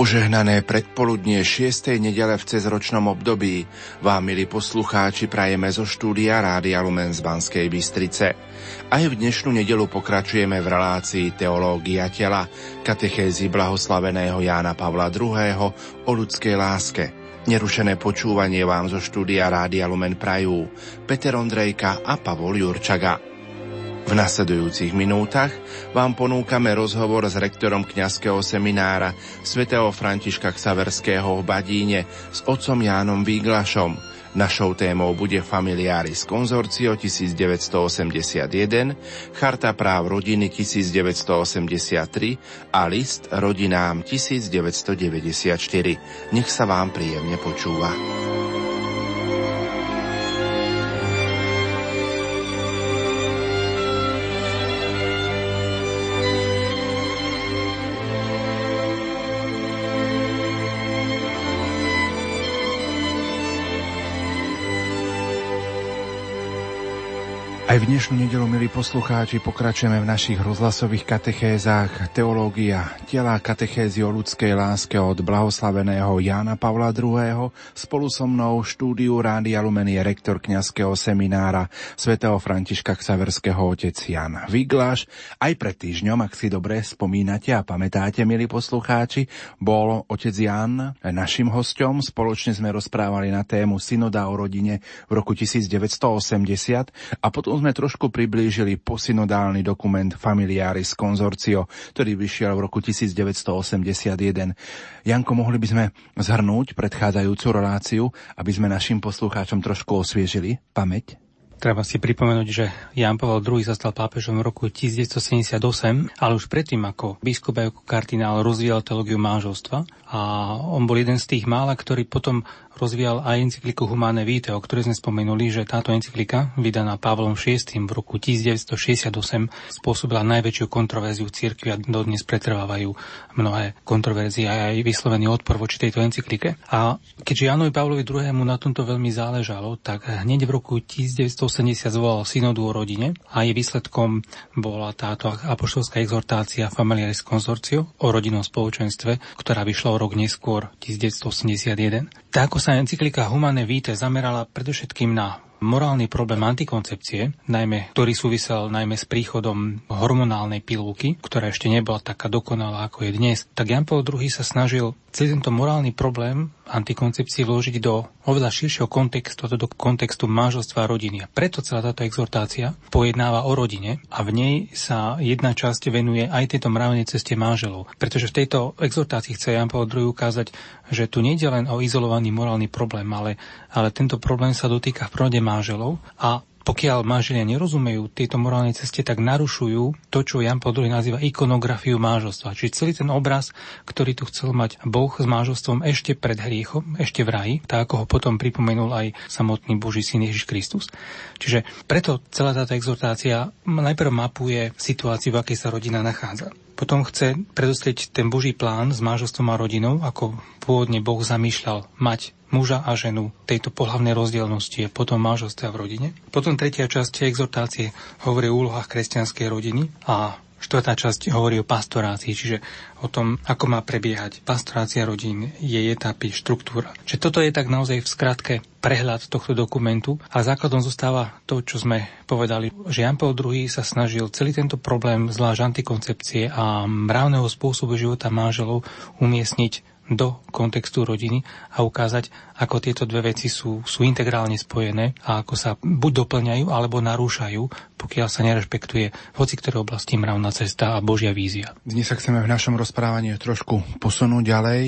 Požehnané predpoludnie 6. nedele v cezročnom období vám, milí poslucháči, prajeme zo štúdia Rádia Lumen z Banskej Bystrice. Aj v dnešnú nedelu pokračujeme v relácii Teológia tela, katechézy blahoslaveného Jána Pavla II. o ľudskej láske. Nerušené počúvanie vám zo štúdia Rádia Lumen prajú Peter Ondrejka a Pavol Jurčaga. V nasledujúcich minútach vám ponúkame rozhovor s rektorom kňazského seminára svätého Františka Ksaverského v Badíne s otcom Jánom Výglašom. Našou témou bude Familiaris Consortio 1981, Charta práv rodiny 1983 a list rodinám 1994. Nech sa vám príjemne počúva. Aj v dnešnú nedelu, milí poslucháči, pokračujeme v našich rozhlasových katechézach Teológia tela katechézy o ľudskej láske od blahoslaveného Jána Pavla II. Spolu so mnou štúdiu Rádia Lumen je rektor kňazského seminára svätého Františka Ksaverského otec Jan Vigláš. Aj pred týždňom, ak si dobre spomínate a pamätáte, milí poslucháči, bol otec Jan našim hostom. Spoločne sme rozprávali na tému synoda o rodine v roku 1980 a potom sme trošku priblížili posynodálny dokument Familiaris Consortio, ktorý vyšiel v roku 1981. Janko, mohli by sme zhrnúť predchádzajúcu reláciu, aby sme našim poslucháčom trošku osviežili pamäť? Treba si pripomenúť, že Jan Pavel II sa stal pápežom v roku 1978, ale už predtým ako biskup a kardinál rozvíjal teológiu manželstva a on bol jeden z tých mála, ktorý potom rozvíjal aj encykliku Humane Vitae, o ktorej sme spomenuli, že táto encyklika, vydaná Pavlom VI v roku 1968, spôsobila najväčšiu kontroverziu v cirkvi a dodnes pretrvávajú mnohé kontroverzie a aj vyslovený odpor voči tejto encyklike. A keďže Janovi Pavlovi II. na tomto veľmi záležalo, tak hneď v roku 1980 zvolal synodu o rodine a jej výsledkom bola táto apoštolská exhortácia Familiaris Consortio o rodinnom spoločenstve, ktorá vyšla o rok neskôr, 1981. Tak ako sa encyklika Humane Vitae zamerala predovšetkým na morálny problém antikoncepcie, najmä, ktorý súvisel najmä s príchodom hormonálnej pilulky, ktorá ešte nebola taká dokonalá ako je dnes, tak Jan Paul II sa snažil celý tento morálny problém antikoncepcii vložiť do oveľa širšieho kontextu, do kontextu manželstva a rodiny. A preto celá táto exhortácia pojednáva o rodine a v nej sa jedna časť venuje aj tejto mravnej ceste manželov. Pretože v tejto exhortácii chce Jan Paul II ukázať, že tu nejde len o izolovaný morálny problém, ale, ale tento problém sa dotýka v prvom manželov a pokiaľ manželia nerozumejú tejto morálnej ceste, tak narušujú to, čo Jan Paul II nazýva ikonografiu manželstva. Čiže celý ten obraz, ktorý tu chcel mať Boh s manželstvom ešte pred hriechom, ešte v raji, tak ako ho potom pripomenul aj samotný Boží syn Ježiš Kristus. Čiže preto celá táto exhortácia najprv mapuje situáciu, v akej sa rodina nachádza. Potom chce predostrieť ten Boží plán s manželstvom a rodinou, ako pôvodne Boh zamýšľal mať muža a ženu tejto pohľavnej rozdielnosti je potom manželstve v rodine. Potom tretia časť exhortácie hovorí o úlohách kresťanskej rodiny a Štvrtá časť hovorí o pastorácii, čiže o tom, ako má prebiehať pastorácia rodín, jej etapy, štruktúra. Čiže toto je tak naozaj v skratke prehľad tohto dokumentu a základom zostáva to, čo sme povedali, že Jan Paul II sa snažil celý tento problém zvlášť antikoncepcie a mravného spôsobu života manželov umiestniť do kontextu rodiny a ukázať, ako tieto dve veci sú, sú integrálne spojené a ako sa buď doplňajú alebo narúšajú, pokiaľ sa nerešpektuje v hoci ktorej oblasti mravná cesta a Božia vízia. Dnes sa chceme v našom rozprávaní trošku posunúť ďalej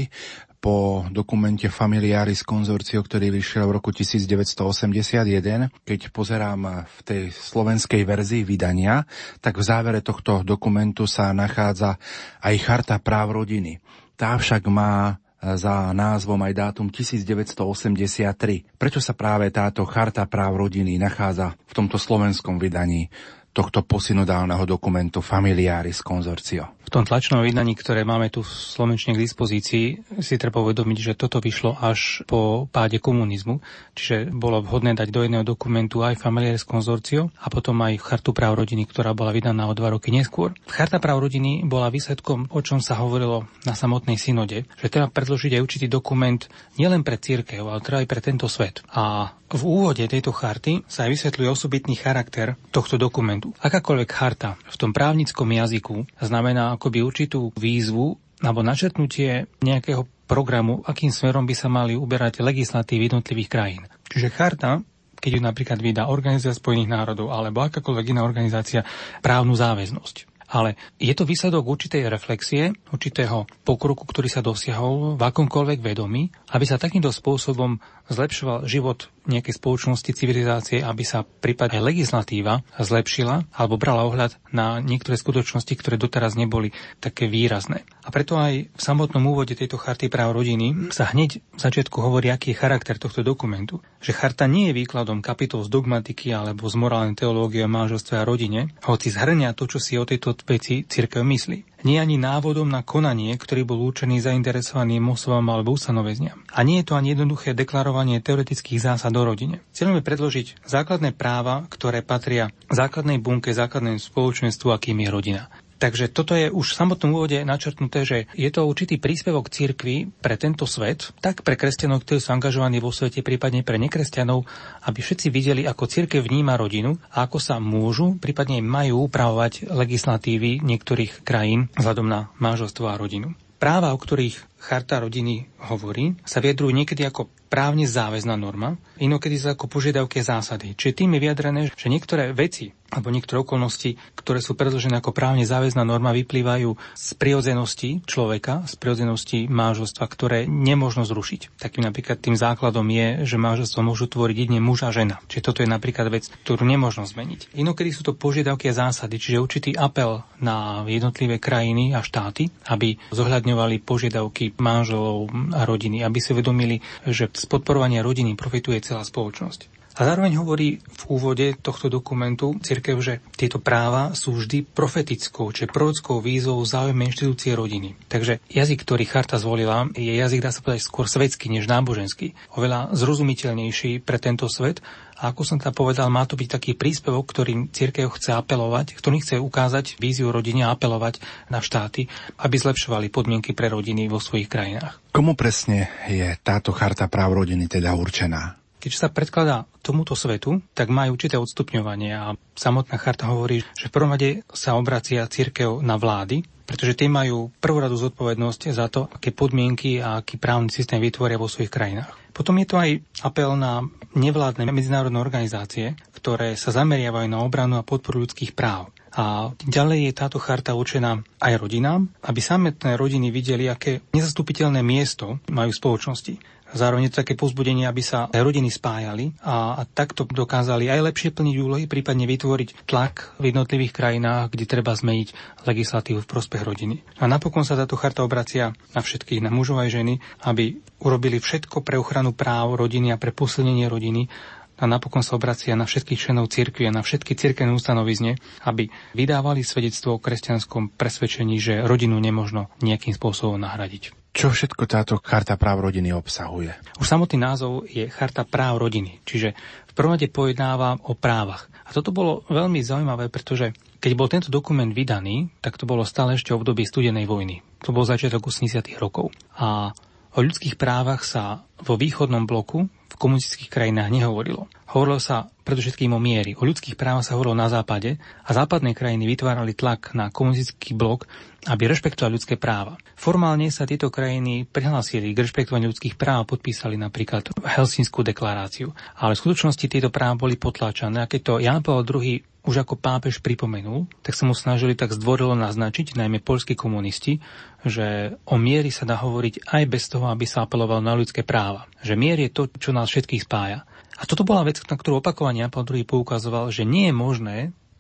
po dokumente Familiaris Consortio, ktorý vyšiel v roku 1981. Keď pozerám v tej slovenskej verzii vydania, tak v závere tohto dokumentu sa nachádza aj Charta práv rodiny. Tá však má e, za názvom aj dátum 1983. Prečo sa práve táto charta práv rodiny nachádza v tomto slovenskom vydaní tohto posynodálneho dokumentu Familiaris Consortio? Tom tlačnom vydaní, ktoré máme tu v Slovenčine k dispozícii, si treba uvedomiť, že toto vyšlo až po páde komunizmu, čiže bolo vhodné dať do jedného dokumentu aj Familiares Consortio a potom aj Chartu práv rodiny, ktorá bola vydaná o dva roky neskôr. Charta práv rodiny bola výsledkom, o čom sa hovorilo na samotnej synode, že treba predložiť aj určitý dokument nielen pre církev, ale teda aj pre tento svet. A v úvode tejto charty sa aj vysvetľuje osobitný charakter tohto dokumentu. Akákoľvek charta v tom právnickom jazyku znamená akoby určitú výzvu alebo načrtnutie nejakého programu, akým smerom by sa mali uberať legislatívy jednotlivých krajín. Čiže charta keď ju napríklad vydá Organizácia Spojených národov alebo akákoľvek iná organizácia právnu záväznosť ale je to výsledok určitej reflexie, určitého pokroku, ktorý sa dosiahol v akomkoľvek vedomí, aby sa takýmto spôsobom zlepšoval život nejakej spoločnosti, civilizácie, aby sa prípadne legislatíva zlepšila alebo brala ohľad na niektoré skutočnosti, ktoré doteraz neboli také výrazné. A preto aj v samotnom úvode tejto charty práv rodiny sa hneď v začiatku hovorí, aký je charakter tohto dokumentu. Že charta nie je výkladom kapitol z dogmatiky alebo z morálnej teológie o manželstve a rodine, hoci zhrňa to, čo si o tejto veci církev myslí nie ani návodom na konanie, ktorý bol určený zainteresovaným osobám alebo ustanovezniam. A nie je to ani jednoduché deklarovanie teoretických zásad o rodine. Cieľom predložiť základné práva, ktoré patria základnej bunke, základnému spoločenstvu, akým je rodina. Takže toto je už v samotnom úvode načrtnuté, že je to určitý príspevok cirkvi pre tento svet, tak pre kresťanov, ktorí sú angažovaní vo svete, prípadne pre nekresťanov, aby všetci videli, ako cirkev vníma rodinu a ako sa môžu, prípadne majú upravovať legislatívy niektorých krajín vzhľadom na manželstvo a rodinu. Práva, o ktorých charta rodiny hovorí, sa viedrujú niekedy ako právne záväzná norma, inokedy sa ako požiadavky zásady. Čiže tým je vyjadrené, že niektoré veci alebo niektoré okolnosti, ktoré sú predložené ako právne záväzná norma, vyplývajú z prirodzenosti človeka, z prirodzenosti manželstva, ktoré nemôžno zrušiť. Takým napríklad tým základom je, že manželstvo môžu tvoriť jedine muž a žena. Čiže toto je napríklad vec, ktorú nemôžno zmeniť. Inokedy sú to požiadavky a zásady, čiže určitý apel na jednotlivé krajiny a štáty, aby zohľadňovali požiadavky manželov a rodiny, aby si vedomili, že z podporovania rodiny profituje celá spoločnosť. A zároveň hovorí v úvode tohto dokumentu cirkev, že tieto práva sú vždy profetickou, či prorockou výzvou záujme inštitúcie rodiny. Takže jazyk, ktorý charta zvolila, je jazyk, dá sa povedať, skôr svetský než náboženský. Oveľa zrozumiteľnejší pre tento svet a ako som teda povedal, má to byť taký príspevok, ktorým církev chce apelovať, ktorý chce ukázať víziu rodiny a apelovať na štáty, aby zlepšovali podmienky pre rodiny vo svojich krajinách. Komu presne je táto charta práv rodiny teda určená? Keď sa predkladá tomuto svetu, tak má určité odstupňovanie a samotná charta hovorí, že v prvom rade sa obracia církev na vlády, pretože tie majú prvoradu zodpovednosť za to, aké podmienky a aký právny systém vytvoria vo svojich krajinách. Potom je to aj apel na nevládne medzinárodné organizácie, ktoré sa zameriavajú na obranu a podporu ľudských práv. A ďalej je táto charta určená aj rodinám, aby samotné rodiny videli, aké nezastupiteľné miesto majú v spoločnosti. Zároveň je to také pozbudenie, aby sa rodiny spájali a, a takto dokázali aj lepšie plniť úlohy, prípadne vytvoriť tlak v jednotlivých krajinách, kde treba zmeniť legislatívu v prospech rodiny. A napokon sa táto charta obracia na všetkých, na mužov aj ženy, aby urobili všetko pre ochranu práv rodiny a pre posilnenie rodiny a napokon sa obracia na všetkých členov cirkvi a na všetky cirkevné ustanovizne, aby vydávali svedectvo o kresťanskom presvedčení, že rodinu nemožno nejakým spôsobom nahradiť. Čo všetko táto charta práv rodiny obsahuje? Už samotný názov je charta práv rodiny, čiže v prvom rade pojednáva o právach. A toto bolo veľmi zaujímavé, pretože keď bol tento dokument vydaný, tak to bolo stále ešte v období studenej vojny. To bol začiatok 80. rokov. A o ľudských právach sa vo východnom bloku v komunistických krajinách nehovorilo. Hovorilo sa predovšetkým o miery. O ľudských právach sa hovorilo na západe a západné krajiny vytvárali tlak na komunistický blok, aby rešpektovali ľudské práva. Formálne sa tieto krajiny prihlásili k rešpektovaniu ľudských práv a podpísali napríklad Helsinskú deklaráciu. Ale v skutočnosti tieto práva boli potláčané a keď to Jan Pavel II už ako pápež pripomenul, tak sa mu snažili tak zdvorilo naznačiť, najmä polskí komunisti, že o miery sa dá hovoriť aj bez toho, aby sa apelovalo na ľudské práva. Že mier je to, čo nás všetkých spája. A toto bola vec, na ktorú opakovania Pavel II poukazoval, že nie je možné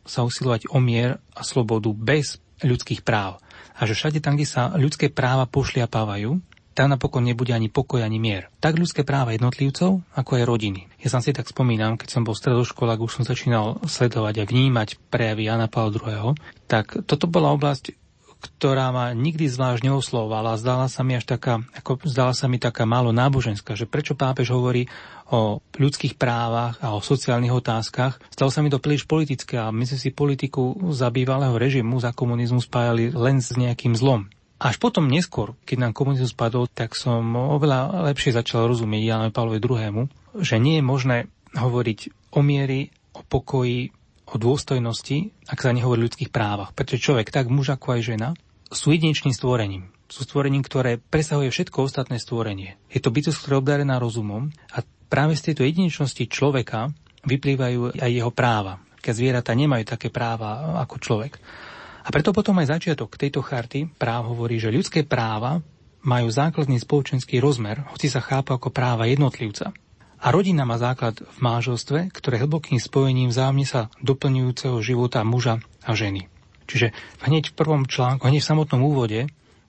sa usilovať o mier a slobodu bez ľudských práv. A že všade tam, kde sa ľudské práva pošliapávajú, tam napokon nebude ani pokoj, ani mier. Tak ľudské práva jednotlivcov, ako aj rodiny. Ja sa si tak spomínam, keď som bol stredoškolák, už som začínal sledovať a vnímať prejavy Jana Pavla II, tak toto bola oblasť, ktorá ma nikdy zvlášť neoslovovala. Zdala sa mi až taká, ako zdala sa mi taká málo náboženská, že prečo pápež hovorí o ľudských právach a o sociálnych otázkach. Stalo sa mi to príliš politické a my sme si politiku za bývalého režimu, za komunizmu spájali len s nejakým zlom. Až potom neskôr, keď nám komunizmus padol, tak som oveľa lepšie začal rozumieť Jánovi Pavlovi II, že nie je možné hovoriť o miery, o pokoji, o dôstojnosti, ak sa nehovorí o ľudských právach. Pretože človek, tak muž ako aj žena, sú jedinečným stvorením. Sú stvorením, ktoré presahuje všetko ostatné stvorenie. Je to bytosť, ktorá je obdarená rozumom a práve z tejto jedinečnosti človeka vyplývajú aj jeho práva. Keď zvieratá nemajú také práva ako človek. A preto potom aj začiatok tejto charty práv hovorí, že ľudské práva majú základný spoločenský rozmer, hoci sa chápa ako práva jednotlivca. A rodina má základ v máželstve, ktoré hlbokým spojením vzájomne sa doplňujúceho života muža a ženy. Čiže hneď v prvom článku, hneď v samotnom úvode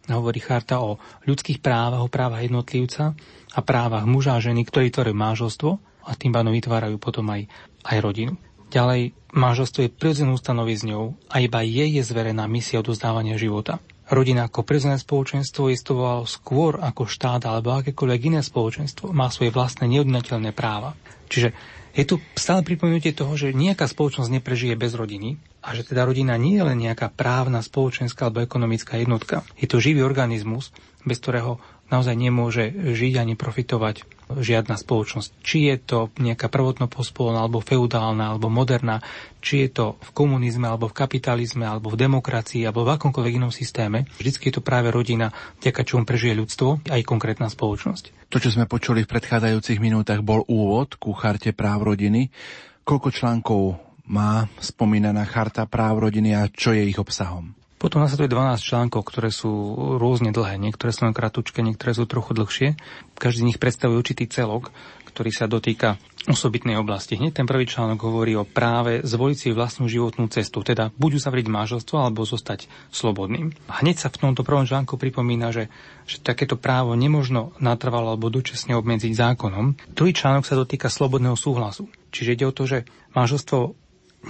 hovorí charta o ľudských právach, o právach jednotlivca a právach muža a ženy, ktorí tvorí máželstvo a tým pádom vytvárajú potom aj, aj rodinu. Ďalej, manželstvo je prirodzenou ňou a iba jej je zverená misia odozdávania života. Rodina ako prirodzené spoločenstvo jestvovalo skôr ako štát alebo akékoľvek iné spoločenstvo. Má svoje vlastné neodnateľné práva. Čiže je tu stále pripomenutie toho, že nejaká spoločnosť neprežije bez rodiny a že teda rodina nie je len nejaká právna, spoločenská alebo ekonomická jednotka. Je to živý organizmus, bez ktorého naozaj nemôže žiť ani profitovať žiadna spoločnosť. Či je to nejaká prvotno pospolná, alebo feudálna, alebo moderná, či je to v komunizme, alebo v kapitalizme, alebo v demokracii, alebo v akomkoľvek inom systéme. Vždycky je to práve rodina, vďaka čomu prežije ľudstvo, aj konkrétna spoločnosť. To, čo sme počuli v predchádzajúcich minútach, bol úvod ku charte práv rodiny. Koľko článkov má spomínaná charta práv rodiny a čo je ich obsahom? Potom nasleduje 12 článkov, ktoré sú rôzne dlhé. Niektoré sú len kratučké, niektoré sú trochu dlhšie. Každý z nich predstavuje určitý celok, ktorý sa dotýka osobitnej oblasti. Hneď ten prvý článok hovorí o práve zvoliť si vlastnú životnú cestu, teda buď uzavrieť manželstvo alebo zostať slobodným. Hneď sa v tomto prvom článku pripomína, že, že takéto právo nemožno natrvalo alebo dočasne obmedziť zákonom. Druhý článok sa dotýka slobodného súhlasu. Čiže ide o to, že manželstvo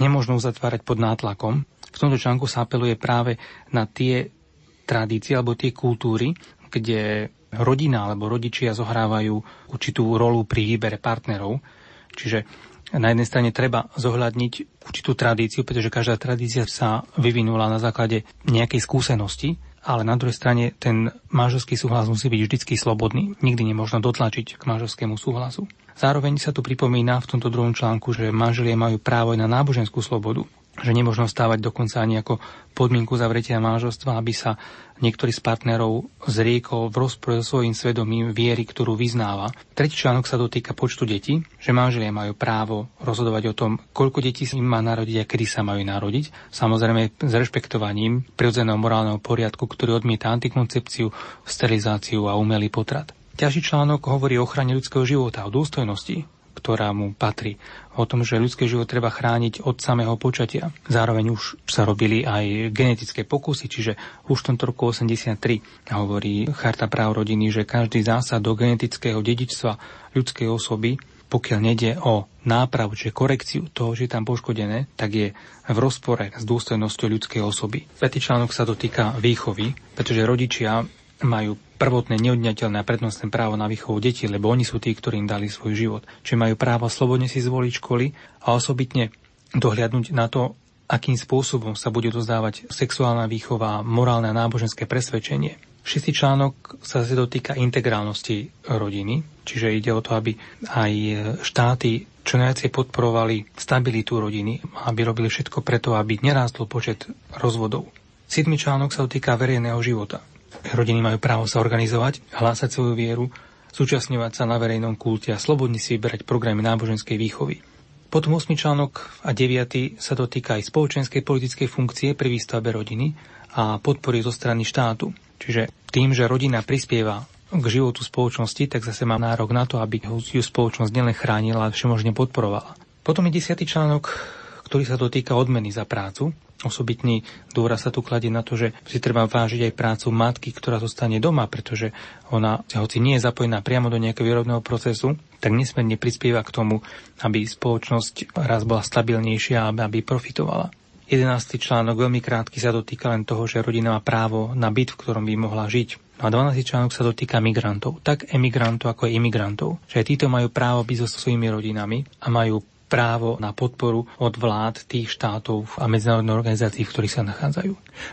nemožno uzatvárať pod nátlakom, v tomto článku sa apeluje práve na tie tradície alebo tie kultúry, kde rodina alebo rodičia zohrávajú určitú rolu pri výbere partnerov. Čiže na jednej strane treba zohľadniť určitú tradíciu, pretože každá tradícia sa vyvinula na základe nejakej skúsenosti, ale na druhej strane ten manželský súhlas musí byť vždy slobodný. Nikdy nemôžno dotlačiť k manželskému súhlasu. Zároveň sa tu pripomína v tomto druhom článku, že manželie majú právo aj na náboženskú slobodu že nemožno stávať dokonca ani ako podmienku zavretia manželstva, aby sa niektorý z partnerov zriekol v rozpore so svojím svedomím viery, ktorú vyznáva. Tretí článok sa dotýka počtu detí, že manželia majú právo rozhodovať o tom, koľko detí si má narodiť a kedy sa majú narodiť. Samozrejme s rešpektovaním prirodzeného morálneho poriadku, ktorý odmieta antikoncepciu, sterilizáciu a umelý potrat. Ďalší článok hovorí o ochrane ľudského života, o dôstojnosti, ktorá mu patrí. O tom, že ľudský život treba chrániť od samého počatia. Zároveň už sa robili aj genetické pokusy, čiže už v tomto roku 83 hovorí Charta práv rodiny, že každý zásad do genetického dedičstva ľudskej osoby pokiaľ nejde o nápravu, čiže korekciu toho, že je tam poškodené, tak je v rozpore s dôstojnosťou ľudskej osoby. Tretí článok sa dotýka výchovy, pretože rodičia majú prvotné neodňateľné a prednostné právo na výchovu detí, lebo oni sú tí, ktorí im dali svoj život. Čiže majú právo slobodne si zvoliť školy a osobitne dohliadnúť na to, akým spôsobom sa bude dozdávať sexuálna výchova, morálne a náboženské presvedčenie. Šiestý článok sa dotýka integrálnosti rodiny, čiže ide o to, aby aj štáty čo najviac podporovali stabilitu rodiny, aby robili všetko preto, aby nerástol počet rozvodov. Siedmy článok sa dotýka verejného života. Rodiny majú právo sa organizovať, hlásať svoju vieru, zúčastňovať sa na verejnom kulte a slobodne si vyberať programy náboženskej výchovy. Potom 8. článok a 9. sa dotýka aj spoločenskej politickej funkcie pri výstavbe rodiny a podpory zo strany štátu. Čiže tým, že rodina prispieva k životu spoločnosti, tak zase má nárok na to, aby ju spoločnosť nielen chránila, ale všemožne podporovala. Potom je 10. článok, ktorý sa dotýka odmeny za prácu. Osobitný dôraz sa tu kladie na to, že si treba vážiť aj prácu matky, ktorá zostane doma, pretože ona, hoci nie je zapojená priamo do nejakého výrobného procesu, tak nesmierne prispieva k tomu, aby spoločnosť raz bola stabilnejšia a aby profitovala. 11. článok, veľmi krátky, sa dotýka len toho, že rodina má právo na byt, v ktorom by mohla žiť. No a 12. článok sa dotýka migrantov, tak emigrantov ako aj imigrantov. Že títo majú právo byť so svojimi rodinami a majú právo na podporu od vlád tých štátov a medzinárodných organizácií, v ktorých sa nachádzajú.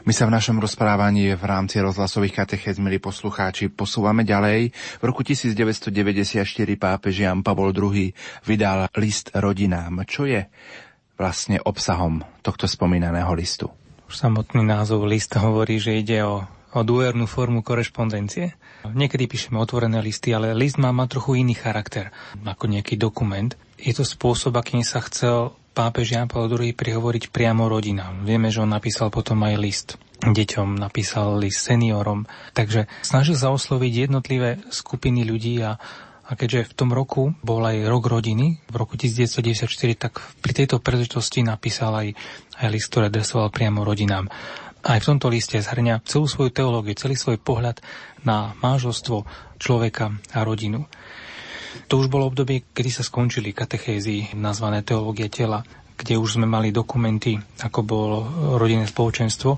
My sa v našom rozprávaní v rámci rozhlasových katechéz, milí poslucháči, posúvame ďalej. V roku 1994 pápež Jan Pavol II vydal list rodinám. Čo je vlastne obsahom tohto spomínaného listu? Už samotný názov list hovorí, že ide o, o dôvernú formu korešpondencie. Niekedy píšeme otvorené listy, ale list má, má trochu iný charakter ako nejaký dokument. Je to spôsob, akým sa chcel pápež Jan Paul II prihovoriť priamo rodinám. Vieme, že on napísal potom aj list deťom, napísal list seniorom. Takže snažil sa osloviť jednotlivé skupiny ľudí a a keďže v tom roku bol aj rok rodiny, v roku 1994, tak pri tejto príležitosti napísal aj, aj list, ktorý adresoval priamo rodinám. Aj v tomto liste zhrňa celú svoju teológiu, celý svoj pohľad na manželstvo človeka a rodinu. To už bolo obdobie, kedy sa skončili katechézy nazvané teológia tela, kde už sme mali dokumenty, ako bolo rodinné spoločenstvo.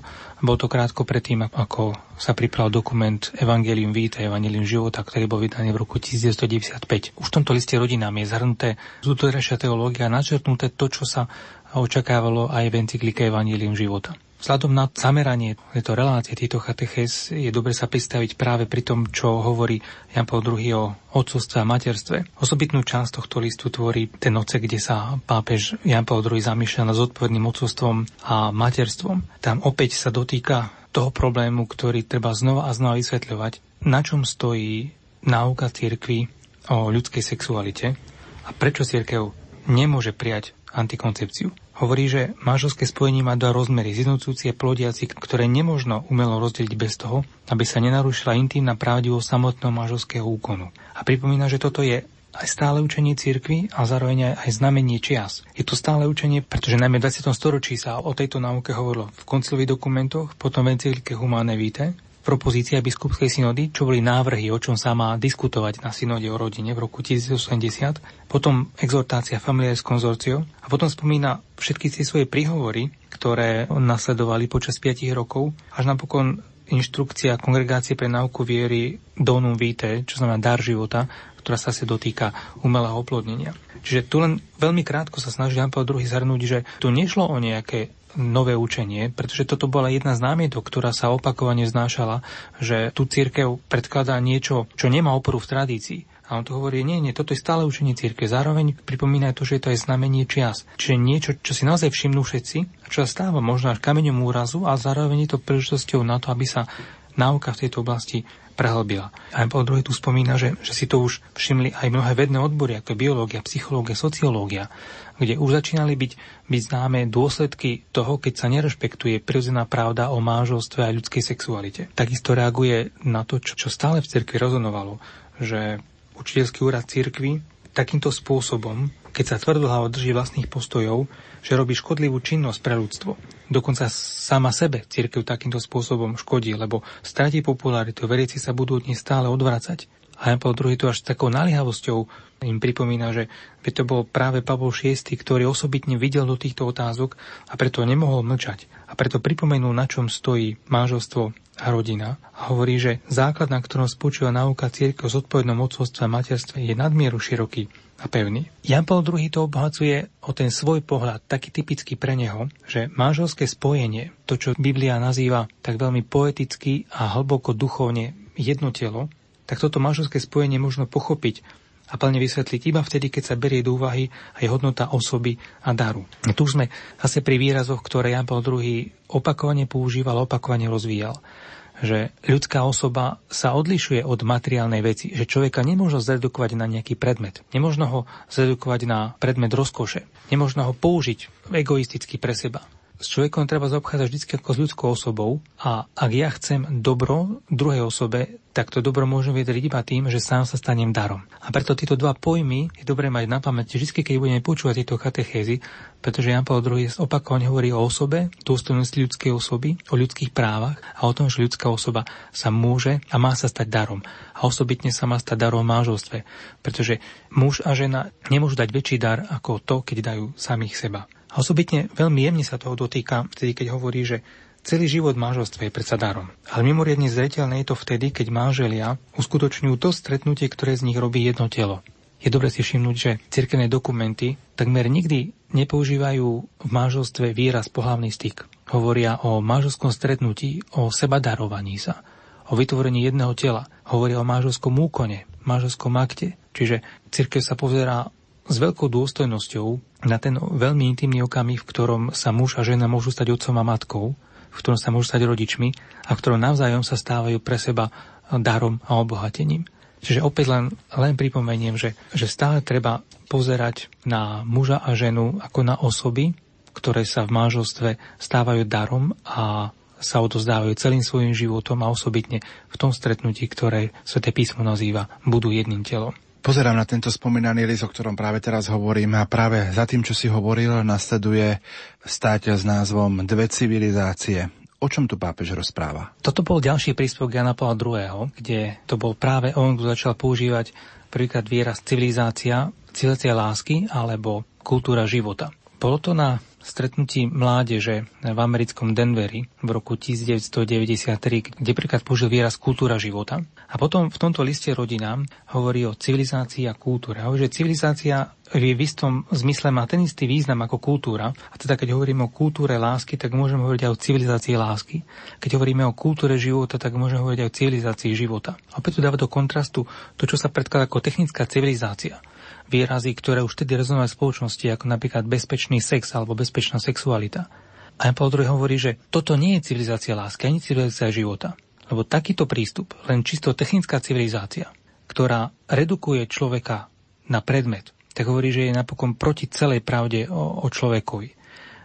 Bol to krátko predtým, ako sa pripravil dokument Evangelium Vitae, Evangelium života, ktorý bol vydaný v roku 1995. Už v tomto liste rodinám je zhrnuté z doterajšia teológia načrtnuté to, čo sa očakávalo aj v encyklike Evangelium života. Vzhľadom na zameranie tejto relácie, týchto katechéz, je dobre sa pristaviť práve pri tom, čo hovorí Jan Paul II o odcovstve a materstve. Osobitnú časť tohto listu tvorí ten odsek, kde sa pápež Jan Paul II zamýšľa nad zodpovedným odcovstvom a materstvom. Tam opäť sa dotýka toho problému, ktorý treba znova a znova vysvetľovať, na čom stojí náuka cirkvi o ľudskej sexualite a prečo cirkev nemôže prijať antikoncepciu. Hovorí, že manželské spojenie má dva rozmery, zjednocujúci a plodiaci, ktoré nemožno umelo rozdeliť bez toho, aby sa nenarušila intimná pravdivosť samotného manželského úkonu. A pripomína, že toto je aj stále učenie cirkvy a zároveň aj znamenie čias. Je to stále učenie, pretože najmä v 20. storočí sa o tejto náuke hovorilo v koncilových dokumentoch, potom v encyklike Humane Vitae, propozícia biskupskej synody, čo boli návrhy, o čom sa má diskutovať na synode o rodine v roku 1080, potom exhortácia Familiaris Consortio a potom spomína všetky tie svoje príhovory, ktoré nasledovali počas 5 rokov, až napokon inštrukcia Kongregácie pre náuku viery Donum Vitae, čo znamená dar života, ktorá sa sa dotýka umelého oplodnenia. Čiže tu len veľmi krátko sa snaží Jan Paul II zhrnúť, že tu nešlo o nejaké nové učenie, pretože toto bola jedna z námietok, ktorá sa opakovane znášala, že tu církev predkladá niečo, čo nemá oporu v tradícii. A on to hovorí, nie, nie, toto je stále učenie círke. Zároveň pripomína to, že je to aj znamenie čias. Čiže niečo, čo si naozaj všimnú všetci, čo sa stáva možno až kameňom úrazu, a zároveň je to príležitosťou na to, aby sa náuka v tejto oblasti prehlbila. A po druhé tu spomína, že, že si to už všimli aj mnohé vedné odbory, ako biológia, psychológia, sociológia, kde už začínali byť, byť známe dôsledky toho, keď sa nerešpektuje prirodzená pravda o manželstve a ľudskej sexualite. Takisto reaguje na to, čo, čo stále v cirkvi rezonovalo, že učiteľský úrad cirkvi takýmto spôsobom, keď sa tvrdohlavo drží vlastných postojov, že robí škodlivú činnosť pre ľudstvo. Dokonca sama sebe církev takýmto spôsobom škodí, lebo stratí popularitu, veriaci sa budú dnes stále odvracať. A Jan Paul II to až s takou naliehavosťou im pripomína, že to bol práve Pavol VI, ktorý osobitne videl do týchto otázok a preto nemohol mlčať. A preto pripomenul, na čom stojí manželstvo a rodina. A hovorí, že základ, na ktorom spočíva náuka církev o zodpovednom odcovstve a materstve, je nadmieru široký a pevný. Jan Paul II to obohacuje o ten svoj pohľad, taký typický pre neho, že manželské spojenie, to čo Biblia nazýva tak veľmi poeticky a hlboko duchovne jedno telo, tak toto manželské spojenie možno pochopiť a plne vysvetliť iba vtedy, keď sa berie do úvahy aj hodnota osoby a daru. A tu sme zase pri výrazoch, ktoré Jan Paul II opakovane používal, opakovane rozvíjal že ľudská osoba sa odlišuje od materiálnej veci, že človeka nemôžno zredukovať na nejaký predmet. Nemôžno ho zredukovať na predmet rozkoše. Nemôžno ho použiť egoisticky pre seba s človekom treba zaobchádzať vždy ako s ľudskou osobou a ak ja chcem dobro druhej osobe, tak to dobro môžem vyjadriť iba tým, že sám sa stanem darom. A preto tieto dva pojmy je dobré mať na pamäti vždy, keď budeme počúvať tieto katechézy, pretože Jan Paul II opakovane hovorí o osobe, dôstojnosti ľudskej osoby, o ľudských právach a o tom, že ľudská osoba sa môže a má sa stať darom. A osobitne sa má stať darom v manželstve, pretože muž a žena nemôžu dať väčší dar ako to, keď dajú samých seba. A osobitne veľmi jemne sa toho dotýka, vtedy keď hovorí, že celý život manželstva je predsa darom. Ale mimoriadne zreteľné je to vtedy, keď manželia uskutočňujú to stretnutie, ktoré z nich robí jedno telo. Je dobre si všimnúť, že cirkevné dokumenty takmer nikdy nepoužívajú v manželstve výraz pohlavný styk. Hovoria o manželskom stretnutí, o sebadarovaní sa, o vytvorení jedného tela. Hovoria o manželskom úkone, manželskom akte. Čiže cirkev sa pozerá s veľkou dôstojnosťou na ten veľmi intimný okamih, v ktorom sa muž a žena môžu stať otcom a matkou, v ktorom sa môžu stať rodičmi a v ktorom navzájom sa stávajú pre seba darom a obohatením. Čiže opäť len, len pripomeniem, že, že stále treba pozerať na muža a ženu ako na osoby, ktoré sa v manželstve stávajú darom a sa odozdávajú celým svojim životom a osobitne v tom stretnutí, ktoré Sveté písmo nazýva budú jedným telom. Pozerám na tento spomínaný list, o ktorom práve teraz hovorím a práve za tým, čo si hovoril, nasleduje stať s názvom Dve civilizácie. O čom tu pápež rozpráva? Toto bol ďalší príspevok Jana Pavla II, kde to bol práve on, kto začal používať prvýkrát výraz civilizácia, civilizácia lásky alebo kultúra života. Bolo to na stretnutí mládeže v americkom Denveri v roku 1993, kde príklad použil výraz kultúra života. A potom v tomto liste rodinám hovorí o civilizácii a kultúre. Hovorí, že civilizácia v istom zmysle má ten istý význam ako kultúra. A teda keď hovoríme o kultúre lásky, tak môžeme hovoriť aj o civilizácii lásky. Keď hovoríme o kultúre života, tak môžeme hovoriť aj o civilizácii života. A opäť tu dáva do kontrastu to, čo sa predkladá ako technická civilizácia výrazy, ktoré už tedy rezonujú v spoločnosti, ako napríklad bezpečný sex alebo bezpečná sexualita. A Jan Paul II hovorí, že toto nie je civilizácia lásky, ani civilizácia života. Lebo takýto prístup, len čisto technická civilizácia, ktorá redukuje človeka na predmet, tak hovorí, že je napokon proti celej pravde o, o človekovi.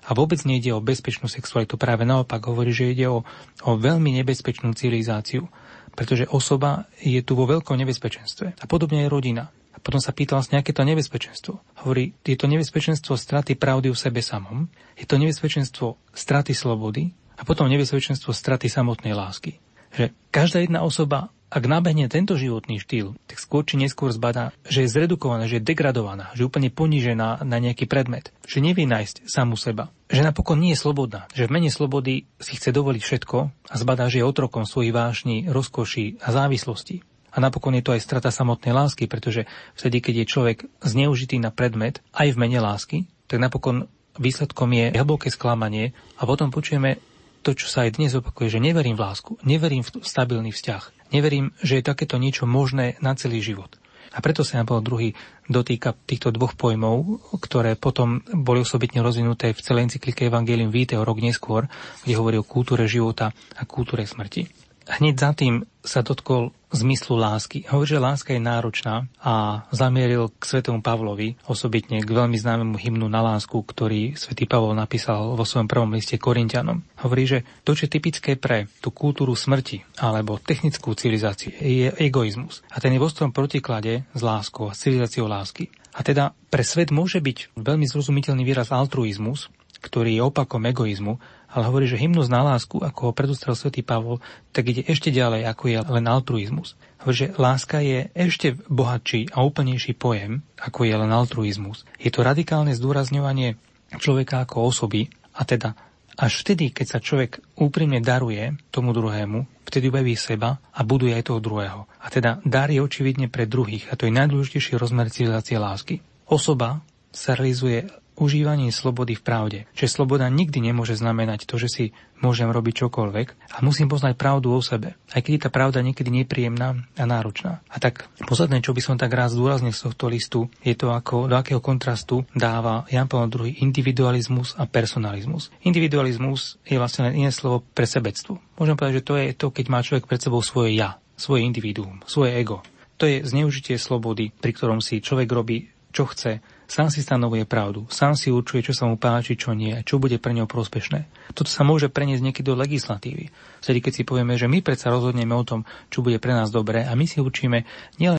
A vôbec nejde o bezpečnú sexualitu, práve naopak hovorí, že ide o, o veľmi nebezpečnú civilizáciu, pretože osoba je tu vo veľkom nebezpečenstve. A podobne je rodina. Potom sa pýtal vlastne, aké to nebezpečenstvo. Hovorí, je to nebezpečenstvo straty pravdy u sebe samom, je to nebezpečenstvo straty slobody a potom nebezpečenstvo straty samotnej lásky. Že každá jedna osoba, ak nabehne tento životný štýl, tak skôr či neskôr zbadá, že je zredukovaná, že je degradovaná, že je úplne ponížená na nejaký predmet, že nevie nájsť samu seba, že napokon nie je slobodná, že v mene slobody si chce dovoliť všetko a zbadá, že je otrokom svojich vášní, rozkoší a závislosti. A napokon je to aj strata samotnej lásky, pretože vtedy, keď je človek zneužitý na predmet aj v mene lásky, tak napokon výsledkom je hlboké sklamanie a potom počujeme to, čo sa aj dnes opakuje, že neverím v lásku, neverím v stabilný vzťah, neverím, že je takéto niečo možné na celý život. A preto sa Jan druhý dotýka týchto dvoch pojmov, ktoré potom boli osobitne rozvinuté v celej encyklike Evangelium Vitae o rok neskôr, kde hovorí o kultúre života a kultúre smrti. Hneď za tým sa dotkol zmyslu lásky. Hovorí, že láska je náročná a zamieril k svetému Pavlovi, osobitne k veľmi známemu hymnu na lásku, ktorý svätý Pavol napísal vo svojom prvom liste Korintianom. Hovorí, že to, čo je typické pre tú kultúru smrti alebo technickú civilizáciu, je egoizmus. A ten je vo svojom protiklade s láskou a civilizáciou lásky. A teda pre svet môže byť veľmi zrozumiteľný výraz altruizmus, ktorý je opakom egoizmu, ale hovorí, že hymnus na lásku, ako ho predostrel svätý Pavol, tak ide ešte ďalej, ako je len altruizmus. Hovorí, že láska je ešte bohatší a úplnejší pojem, ako je len altruizmus. Je to radikálne zdôrazňovanie človeka ako osoby, a teda až vtedy, keď sa človek úprimne daruje tomu druhému, vtedy objaví seba a buduje aj toho druhého. A teda dar je očividne pre druhých a to je najdôležitejší rozmer civilizácie lásky. Osoba sa realizuje užívanie slobody v pravde. Že sloboda nikdy nemôže znamenať to, že si môžem robiť čokoľvek a musím poznať pravdu o sebe. Aj keď je tá pravda niekedy nepríjemná a náročná. A tak posledné, čo by som tak rád zdôraznil z tohto listu, je to, ako, do akého kontrastu dáva Jan Pavel II individualizmus a personalizmus. Individualizmus je vlastne len iné slovo pre sebectvo. Môžem povedať, že to je to, keď má človek pred sebou svoje ja, svoje individuum, svoje ego. To je zneužitie slobody, pri ktorom si človek robí, čo chce, Sám si stanovuje pravdu, sám si určuje, čo sa mu páči, čo nie, čo bude pre ňou prospešné. Toto sa môže preniesť niekedy do legislatívy. Vtedy, keď si povieme, že my predsa rozhodneme o tom, čo bude pre nás dobré a my si určíme nielen